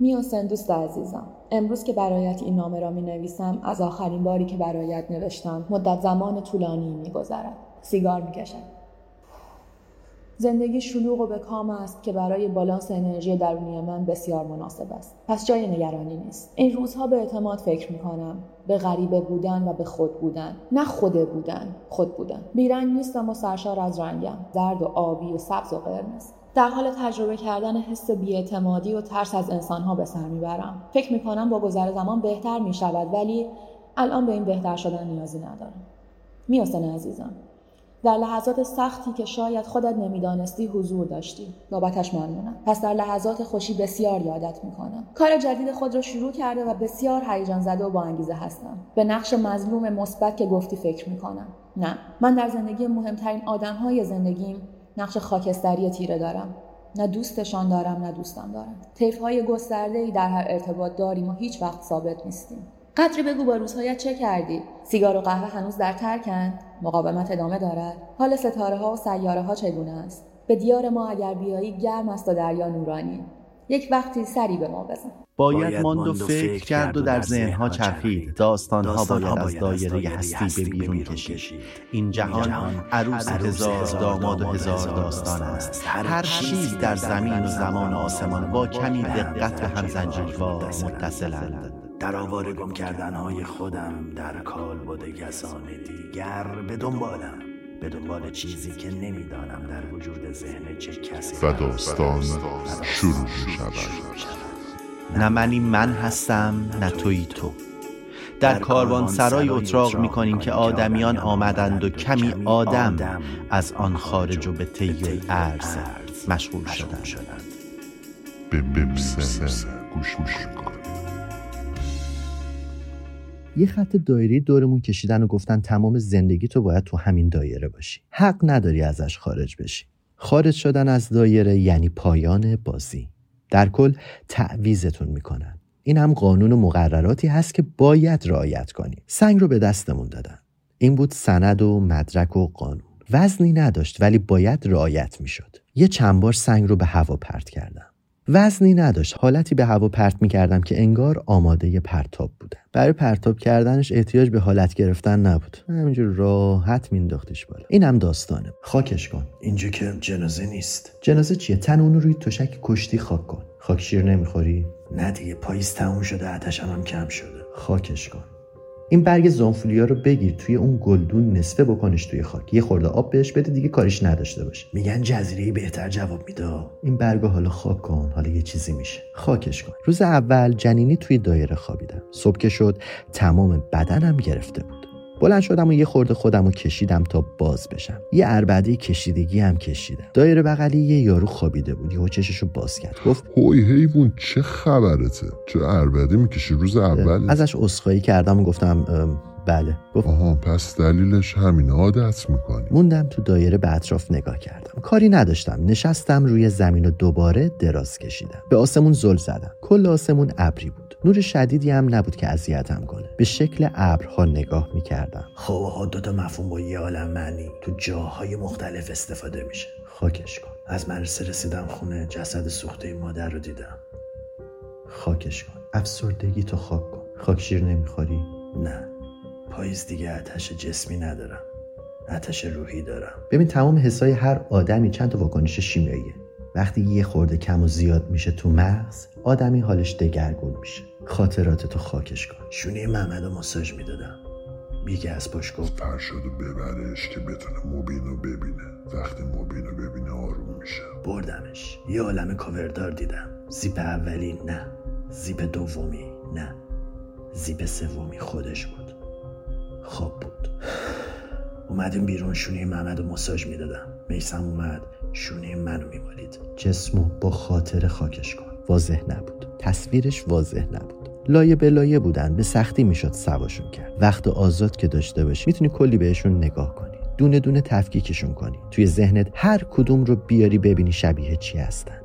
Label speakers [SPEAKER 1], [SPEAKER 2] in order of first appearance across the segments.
[SPEAKER 1] میوسن دوست عزیزم امروز که برایت این نامه را می نویسم از آخرین باری که برایت نوشتم مدت زمان طولانی می گذرد. سیگار می کشد. زندگی شلوغ و به کام است که برای بالانس انرژی درونی من بسیار مناسب است. پس جای نگرانی نیست. این روزها به اعتماد فکر می کنم. به غریبه بودن و به خود بودن. نه خود بودن خود بودن. بیرنگ نیستم و سرشار از رنگم. زرد و آبی و سبز و قرمز. در حال تجربه کردن حس بیاعتمادی و ترس از انسانها به سر می‌برم. فکر می‌کنم با گذر زمان بهتر می‌شود ولی الان به این بهتر شدن نیازی ندارم. میاسن عزیزم در لحظات سختی که شاید خودت نمی‌دانستی حضور داشتی. بابتش ممنونم. پس در لحظات خوشی بسیار یادت می‌کنم. کار جدید خود را شروع کرده و بسیار هیجان زده و با انگیزه هستم. به نقش مظلوم مثبت که گفتی فکر می‌کنم. نه. من در زندگی مهمترین آدمهای زندگیم نقش خاکستری تیره دارم. نه دوستشان دارم نه دوستم دارم. طیفهای گسترده ای در هر ارتباط داریم و هیچ وقت ثابت نیستیم. قدری بگو با روزهایت چه کردی؟ سیگار و قهوه هنوز در ترکند. مقاومت ادامه دارد. حال ستاره ها و سیاره ها چگونه است؟ به دیار ما اگر بیایی گرم است و دریا نورانی. یک وقتی سری به ما بزن.
[SPEAKER 2] باید ماند و فکر کرد و در ذهنها چرخید. داستانها باید از دایره هستی به بیرون کشید. این جهان عروس هزار داماد و هزار داستان است. هر چیز در زمین و زمان و آسمان با کمی دقت به هم زنجیروار متصلند.
[SPEAKER 3] در آوار گم کردنهای خودم در کال بوده کسان دیگر به دنبالم. به دنبال چیزی که نمی‌دانم در وجود ذهن چه کسی
[SPEAKER 4] و داستان شروع می شود.
[SPEAKER 2] نه منی من هستم نه توی تو. در کاروان سرای اتراق می کنیم که آدمیان آمدند و کمی آدم از آن خارج و به طی ارز مشغول شدند.
[SPEAKER 4] به گوش کن.
[SPEAKER 5] یه خط دایره دورمون کشیدن و گفتن تمام زندگی تو باید تو همین دایره باشی. حق نداری ازش خارج بشی. خارج شدن از دایره یعنی پایان بازی. در کل تعویزتون می‌کنن. این هم قانون و مقرراتی هست که باید رعایت کنی. سنگ رو به دستمون دادن. این بود سند و مدرک و قانون. وزنی نداشت ولی باید رعایت می‌شد. یه چند بار سنگ رو به هوا پرت کردم وزنی نداشت. حالتی به هوا پرت می کردم که انگار آماده پرتاب بودم. برای پرتاب کردنش احتیاج به حالت گرفتن نبود. همینجور راحت مینداختیش بالا. اینم داستانه. خاکش کن.
[SPEAKER 3] اینجا که جنازه نیست.
[SPEAKER 5] جنازه چیه؟ تن اونو روی تشک کشتی خاک کن. خاک شیر نمی‌خوری؟
[SPEAKER 3] نه دیگه پاییز تموم شده آتشم هم کم شده.
[SPEAKER 5] خاکش کن. این برگ زنفولیا رو بگیر توی اون گلدون نصفه بکنش توی خاک. یه خورده آب بهش بده دیگه کاریش نداشته باشه.
[SPEAKER 3] میگن جزیره بهتر جواب میده.
[SPEAKER 5] این برگو حالا خاک کن حالا یه چیزی میشه. خاکش کن. روز اول جنینی توی دایره خوابیدم. صبح که شد تمام بدنم گرفته بود. بلند شدم و یه خورده خودم رو کشیدم تا باز بشم. یه اربده کشیدگی هم کشیدم. دایره بغلی یه یارو خوابیده بود. یهو چششو باز کرد. گفت
[SPEAKER 4] هوی حیوان چه خبرته؟ چه اربده می‌کشی؟ روز اول.
[SPEAKER 5] ازش عذرخواهی کردم و گفتم بله. گفت
[SPEAKER 4] آها پس دلیلش همین عادت می‌کنی.
[SPEAKER 5] موندم تو دایره به اطراف نگاه کردم. کاری نداشتم. نشستم روی زمین و دوباره دراز کشیدم. به آسمون زل زدم. کل آسمون ابری بود. نور شدیدی هم نبود که اذیتم کنه. به شکل ابرها نگاه می‌کردم.
[SPEAKER 3] خواه دوتا مفهوم با یه عالم معنی. تو جاهای مختلف استفاده میشه.
[SPEAKER 5] خاکش کن.
[SPEAKER 3] از مدرسه رسیدم خونه جسد سوخته مادر رو دیدم.
[SPEAKER 5] خاکش کن. افسردگی تو خاک کن. خاک شیر نمی‌خوری؟
[SPEAKER 3] نه. پاییز دیگه آتش جسمی ندارم. آتش روحی دارم.
[SPEAKER 5] ببین تمام حسای هر آدمی چند تا واکنش شیمیاییه. وقتی یه خورده کم و زیاد میشه تو مغز آدمی حالش دگرگون میشه. خاطرات تو خاکش کن.
[SPEAKER 3] شونه محمد و ماساژ می‌دادم. یکی از پاش گفت
[SPEAKER 4] فرشادو ببرش که بتونه موبینو ببینه. وقتی موبینو ببینه آروم میشه.
[SPEAKER 3] بردمش. یه عالم کاوردار دیدم. زیپ اولی نه. زیپ دومی نه. زیپ سومی خودش بود. خواب بود. اومدیم بیرون. شونه محمد و ماساژ می‌دادم. میسم اومد. شونه منو میمالید.
[SPEAKER 5] جسمو با خاطر خاکش کن. واضح نبود. تصویرش واضح نبود. لایه به لایه بودن به سختی می‌شد سواشون کرد. وقت آزاد که داشته باشی می‌تونی کلی بهشون نگاه کنی. دونه دونه تفکیکشون کنی. توی ذهنت هر کدوم رو بیاری ببینی شبیه چی هستن.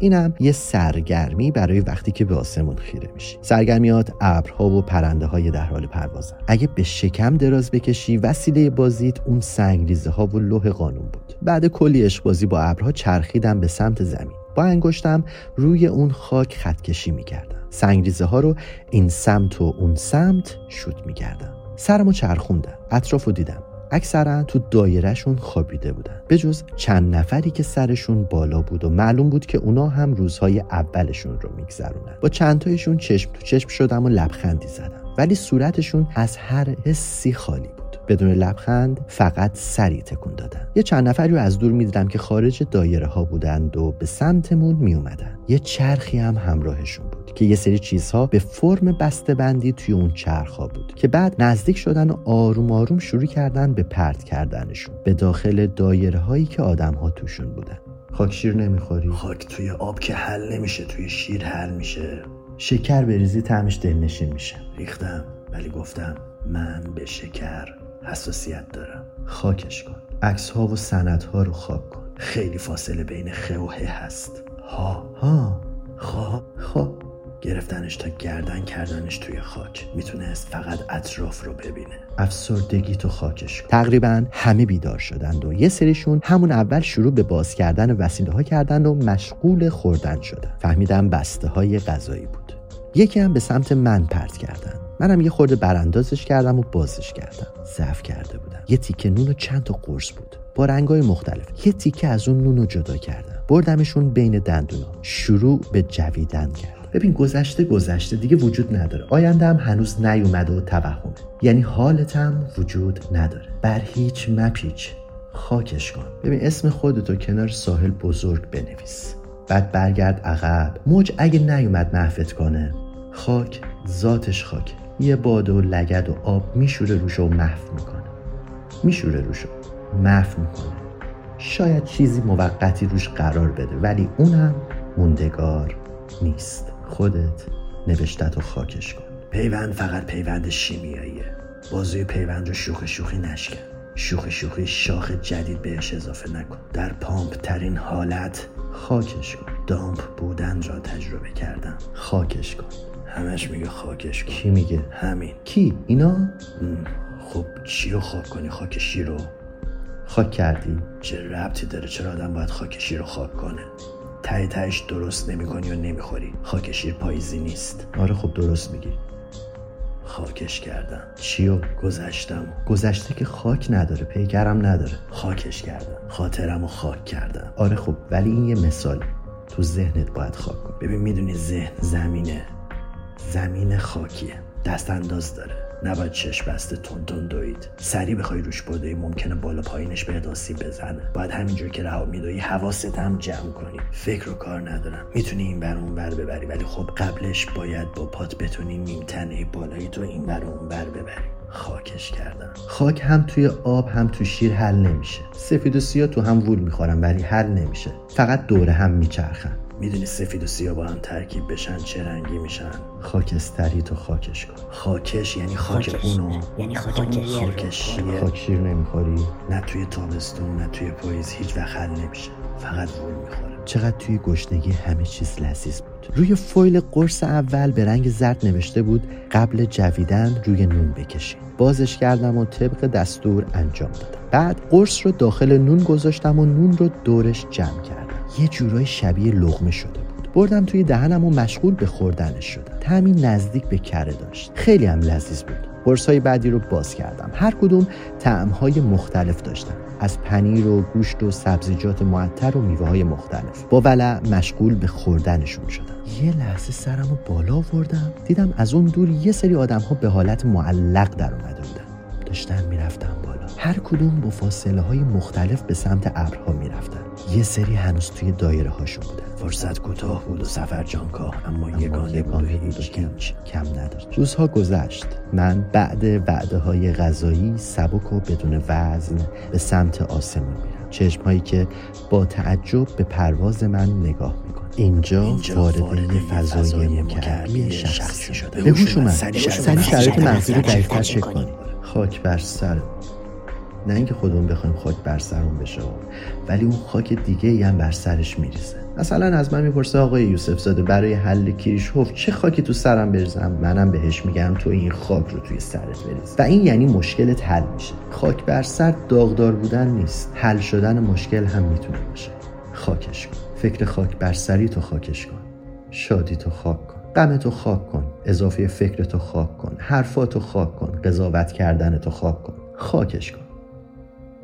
[SPEAKER 5] اینم یه سرگرمی برای وقتی که به آسمون خیره میشی. سرگرمیات ابرها و پرنده های در حال پروازن. اگه به شکم دراز بکشی وسیله بازیت اون سنگریزه ها و لوح قانون بود. بعد کلی بازی با ابرها چرخیدم به سمت زمین. با انگشتم روی اون خاک خطکشی می‌کردم سنگریزه ها رو این سمت و اون سمت شوت می‌کردم سرمو چرخوندم اطراف رو دیدم. اکثرا تو دایرهشون خوابیده بودن. به جز چند نفری که سرشون بالا بود و معلوم بود که اونا هم روزهای اولشون رو میگذرونن با چندتایشون چشم تو چشم شدم و لبخندی زدم. ولی صورتشون از هر حسی خالی بود. بدون لبخند فقط سری تکون دادن. یه چند نفری رو از دور می‌دیدم که خارج دایره ها بودند و به سمتمون می اومدن یه چرخی هم همراهشون بود که یه سری چیزها به فرم بسته بندی توی اون چرخ ها بود که بعد نزدیک شدن و آروم آروم شروع کردن به پرت کردنشون به داخل دایره هایی که آدم ها توشون بودن. خاک شیر نمی‌خوری؟
[SPEAKER 3] خاک توی آب که حل نمیشه توی شیر حل میشه.
[SPEAKER 5] شکر بریزی تعمش دلنشین میشه.
[SPEAKER 3] ریختم ولی گفتم من به شکر حساسیت دارم.
[SPEAKER 5] خاکش کن. عکس ها و سند ها رو خاک کن.
[SPEAKER 3] خیلی فاصله بین خ و ه هست. ها.
[SPEAKER 5] ها.
[SPEAKER 3] خا
[SPEAKER 5] خا
[SPEAKER 3] گرفتنش تا گردن کردنش توی خاک. می‌تونست فقط اطراف رو ببینه.
[SPEAKER 5] افسردگی تو خاکش کن. تقریبا همه بیدار شدند و یه سریشون همون اول شروع به باز کردن وسیله ها کردن و مشغول خوردن شدن. فهمیدم بسته های غذایی بود. یکی هم به سمت من پرت کردن. منم یه خورده براندازش کردم و بازش کردم. ضعف کرده بودم. یه تیکه نون و چند تا قرص بود. با رنگای مختلف. یه تیکه از اون نون رو جدا کردم. بردمشون بین دندونا. شروع به جویدن کردم ببین گذشته گذشته دیگه وجود نداره. آینده هم هنوز نیومده و توهمه. یعنی حالت وجود نداره. بر هیچ مپیچ. خاکش کن. ببین اسم خودتو کنار ساحل بزرگ بنویس. بعد برگرد عقب. موج اگه نیومد محفت کنه. خاک ذاتش خاک. یه باد و لگد و آب میشوره روش و محو می‌کنه. میشوره روش محو می‌کنه. شاید چیزی موقتی روش قرار بده ولی اونم موندگار نیست. خودت نوشتت و خاکش کن.
[SPEAKER 3] پیوند فقط پیوند شیمیاییه. بازوی پیوند رو شوخ شوخی نشکن. شوخ شوخی شاخ جدید بهش اضافه نکن. در پامپ ترین حالت
[SPEAKER 5] خاکش کن.
[SPEAKER 3] دامپ بودن را تجربه کردم.
[SPEAKER 5] خاکش کن.
[SPEAKER 3] همش میگه خاکش کن.
[SPEAKER 5] کی میگه؟
[SPEAKER 3] همین.
[SPEAKER 5] کی؟ اینا؟
[SPEAKER 3] خب چی رو خاک کنی خاک شیر رو؟
[SPEAKER 5] خاک کردی؟
[SPEAKER 3] چه ربطی داره؟ چرا آدم باید خاک شیر رو خاک کنه؟ ته تهش درست نمی کنی و نمی‌خوری. خاک شیر پاییزی نیست.
[SPEAKER 5] آره خب درست میگی.
[SPEAKER 3] خاکش کردم.
[SPEAKER 5] چیو
[SPEAKER 3] گذشتم؟
[SPEAKER 5] گذشته که خاک نداره پیکرم نداره.
[SPEAKER 3] خاکش کردم. خاطرم رو خاک کردم.
[SPEAKER 5] آره خب ولی این یه مثال. تو ذهنت باید خاک کن
[SPEAKER 3] ببین می‌دونی ذهن زمینه. زمین خاکیه. دست انداز داره. نباید چشم بسته تون دوید. سری بخوای روش بدوی ممکنه بالا پایینش بهت آسیب بزنه. باید همینجور که رها میدوی حواست هم جمع کنی. فکر رو کار ندارم. می‌تونی این بر اون بر ببری ولی خب قبلش باید با پات بتونی نیم تنه بالایی تو این بر اون بر ببری. خاکش کردم.
[SPEAKER 5] خاک هم توی آب هم تو شیر حل نمیشه. سفید و سیاه تو هم وول می‌خورن ولی حل نمیشه. فقط دوره هم میچرخن.
[SPEAKER 3] می‌دونی سفید و سیاه با هم ترکیب بشن چه رنگی میشن؟
[SPEAKER 5] خاکستری تو خاکش کن.
[SPEAKER 3] خاکش یعنی خاک اونو.
[SPEAKER 6] یعنی خاک
[SPEAKER 3] خاکش. چیه
[SPEAKER 5] خاک شیر نمی‌خوری؟
[SPEAKER 3] نه توی تابستون نه توی پاییز هیچ وقت حل نمیشه. فقط وول می‌خوره.
[SPEAKER 5] چقدر توی گشنگی همه چیز لذیذ بود. روی فویل قرص اول به رنگ زرد نوشته بود قبل جویدن روی نون بکشین بازش کردم و طبق دستور انجام دادم. بعد قرص رو داخل نون گذاشتم و نون رو دورش جمع کردم. یه جورای شبیه لغمه شده بود. بردم توی دهنم و مشغول به خوردنش شدم. تعمی نزدیک به کره داشت. خیلی هم لذیذ بود. قرصهای بعدی رو باز کردم. هر کدوم طعمهای مختلف داشتن. از پنیر و گوشت و سبزیجات معطر و میوه های مختلف. با ولع مشغول به خوردنشون شدم. یه لحظه سرم رو بالا آوردم. دیدم از اون دور یه سری آدم ها به حالت معلق در اومده بودن. داشتن می‌رفتن بالا. هر کدوم با فاصله های مختلف به سمت ابرها می‌رفتن. یه سری هنوز توی دایره هاشون بودن.
[SPEAKER 3] فرصت کوتاه بود و سفر جانکاه اما
[SPEAKER 5] اما
[SPEAKER 3] یگانه بود هیچ کم
[SPEAKER 5] هیچ کم نداشت. روزها گذشت. من بعد وعده های غذایی سبک و بدون وزن به سمت آسمون میرم. چشم هایی که با تعجب به پرواز من نگاه میکن اینجا,
[SPEAKER 3] اینجا
[SPEAKER 5] وارد یه فضای مکعبی شخصی شده. به هوش اومد.
[SPEAKER 3] سریع
[SPEAKER 5] شرایط منفی رو دقیق‌تر چک خاک بر سر. نه اینکه خودمون بخوایم خاک بر سرمون بشه ولی اون خاک دیگه ای هم بر سرش میریزه. مثلا از من می‌پرسه آقای یوسف زاده برای حل کریشوف چه خاکی تو سرم بریزم؟ منم بهش میگم تو این خاک رو توی سرت بریز. و این یعنی مشکلت حل میشه. خاک بر سر داغدار بودن نیست. حل شدن مشکل هم می‌تونه باشه. خاکش کن. فکر خاک بر سری تو خاکش کن. شادی تو خاک کن. غم تو خاک کن. اضافه فکر تو خاک کن. حرفاتو خاک کن. قضاوت کردن تو خاک کن. خاکش کن.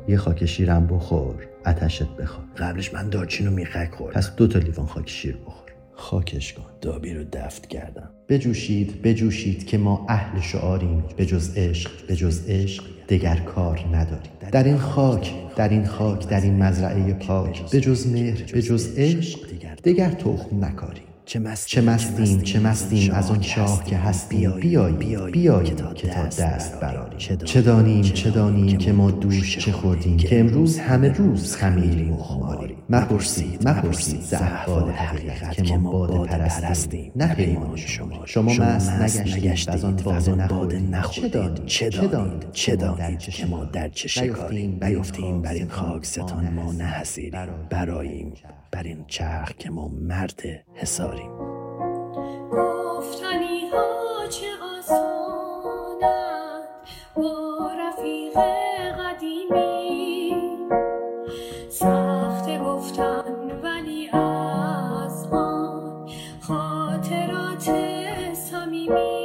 [SPEAKER 5] یه خاک شیرم بخور اتشت بخور.
[SPEAKER 3] قبلش من دارچین و میخک خوردم.
[SPEAKER 5] پس دو تا لیوان خاک شیر بخور. خاکش کن.
[SPEAKER 3] دابی رو دفت کردم.
[SPEAKER 5] بجوشید بجوشید که ما اهل شعاریم. به جز عشق به جز عشق دگر کار نداریم. در این خاک در این خاک در این مزرعه پاک به جز مهر به جز عشق دگر تخم نکاریم.
[SPEAKER 3] چه مستیم
[SPEAKER 5] چه مستیم چه مستیم از آن شاه که هستیم بیاییم بیاییم که تا دست براریم چه دانیم چه دانیم که ما دوش چه خوردیم. که امروز همه روز خمیریم و خماریم. مپرسید مپرسید ز احوال حقیقت که ما باده پرستیم. نه پیمان شما. شما. مست نگشتید از آن باده نخوردید. چه دانید؟ چه دانید؟ که ما در چه شکاریم
[SPEAKER 3] بیفتیم بر این خاکستان ما نحسیریم براییم. بر این چرخ که ما مرد حساریم
[SPEAKER 6] گفتنی ها چه آسانند با رفیق قدیمی. سخت گفتن ولی از آن خاطرات صمیمی.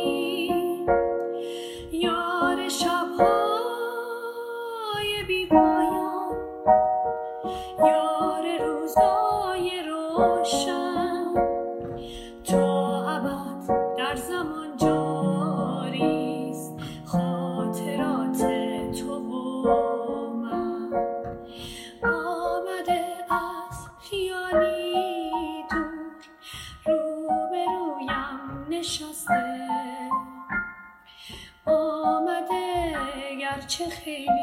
[SPEAKER 6] vergeven.